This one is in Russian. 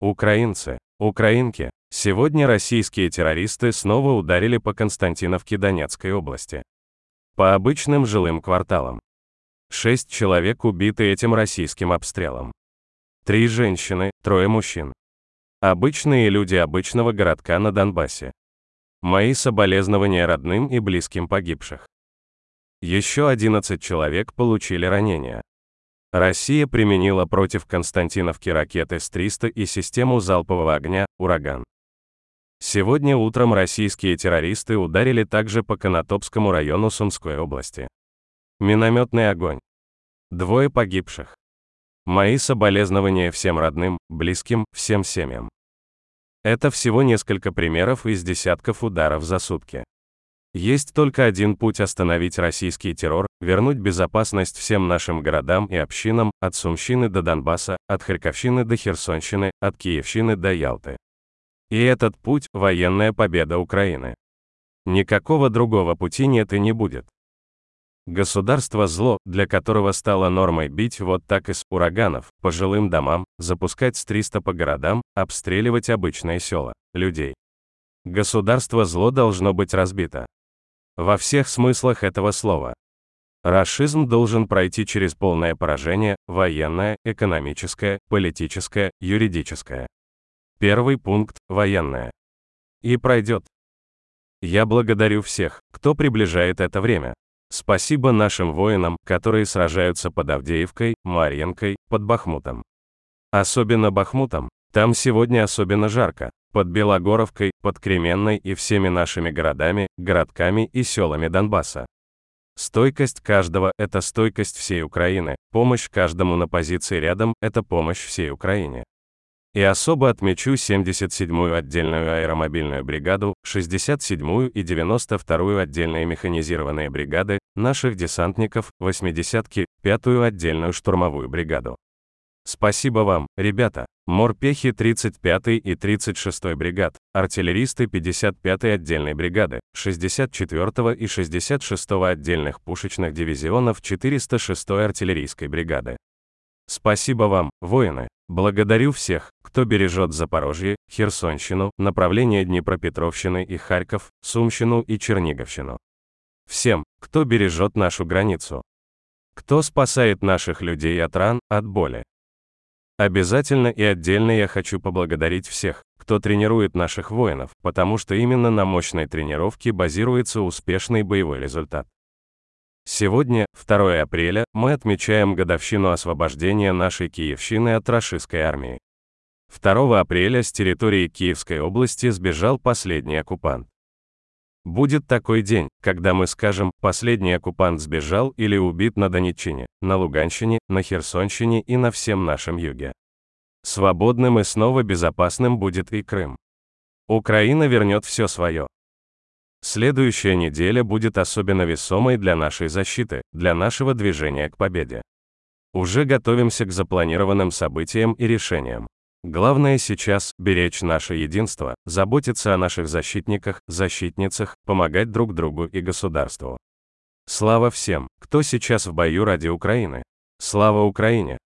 Украинцы, украинки, сегодня российские террористы снова ударили по Константиновке Донецкой области. По обычным жилым кварталам. Шесть человек убиты этим российским обстрелом. Три женщины, трое мужчин. Обычные люди обычного городка на Донбассе. Мои соболезнования родным и близким погибших. Еще 11 человек получили ранения. Россия применила против Константиновки ракеты С-300 и систему залпового огня «Ураган». Сегодня утром российские террористы ударили также по Конотопскому району Сумской области. Минометный огонь. Двое погибших. Мои соболезнования всем родным, близким, всем семьям. Это всего несколько примеров из десятков ударов за сутки. Есть только один путь остановить российский террор, вернуть безопасность всем нашим городам и общинам, от Сумщины до Донбасса, от Харьковщины до Херсонщины, от Киевщины до Ялты. И этот путь – военная победа Украины. Никакого другого пути нет и не будет. Государство зло, для которого стало нормой бить вот так из ураганов, по жилым домам, запускать с 300 по городам, обстреливать обычные села, людей. Государство зло должно быть разбито. Во всех смыслах этого слова. Рашизм должен пройти через полное поражение, военное, экономическое, политическое, юридическое. Первый пункт – военное. И пройдет. Я благодарю всех, кто приближает это время. Спасибо нашим воинам, которые сражаются под Авдеевкой, Марьенкой, под Бахмутом. Особенно Бахмутом, там сегодня особенно жарко под Белогоровкой, под Кременной и всеми нашими городами, городками и селами Донбасса. Стойкость каждого – это стойкость всей Украины, помощь каждому на позиции рядом – это помощь всей Украине. И особо отмечу 77-ю отдельную аэромобильную бригаду, 67-ю и 92-ю отдельные механизированные бригады, наших десантников, 80-ки, 5-ю отдельную штурмовую бригаду. Спасибо вам, ребята. Морпехи 35-й и 36-й бригад, артиллеристы 55-й отдельной бригады, 64-го и 66-го отдельных пушечных дивизионов 406-й артиллерийской бригады. Спасибо вам, воины. Благодарю всех, кто бережет Запорожье, Херсонщину, направление Днепропетровщины и Харьков, Сумщину и Черниговщину. Всем, кто бережет нашу границу. Кто спасает наших людей от ран, от боли. Обязательно и отдельно я хочу поблагодарить всех, кто тренирует наших воинов, потому что именно на мощной тренировке базируется успешный боевой результат. Сегодня, 2 апреля, мы отмечаем годовщину освобождения нашей Киевщины от рашистской армии. 2 апреля с территории Киевской области сбежал последний оккупант. Будет такой день, когда мы скажем, последний оккупант сбежал или убит на Донеччине, на Луганщине, на Херсонщине и на всем нашем юге. Свободным и снова безопасным будет и Крым. Украина вернет все свое. Следующая неделя будет особенно весомой для нашей защиты, для нашего движения к победе. Уже готовимся к запланированным событиям и решениям. Главное сейчас – беречь наше единство, заботиться о наших защитниках, защитницах, помогать друг другу и государству. Слава всем, кто сейчас в бою ради Украины. Слава Украине!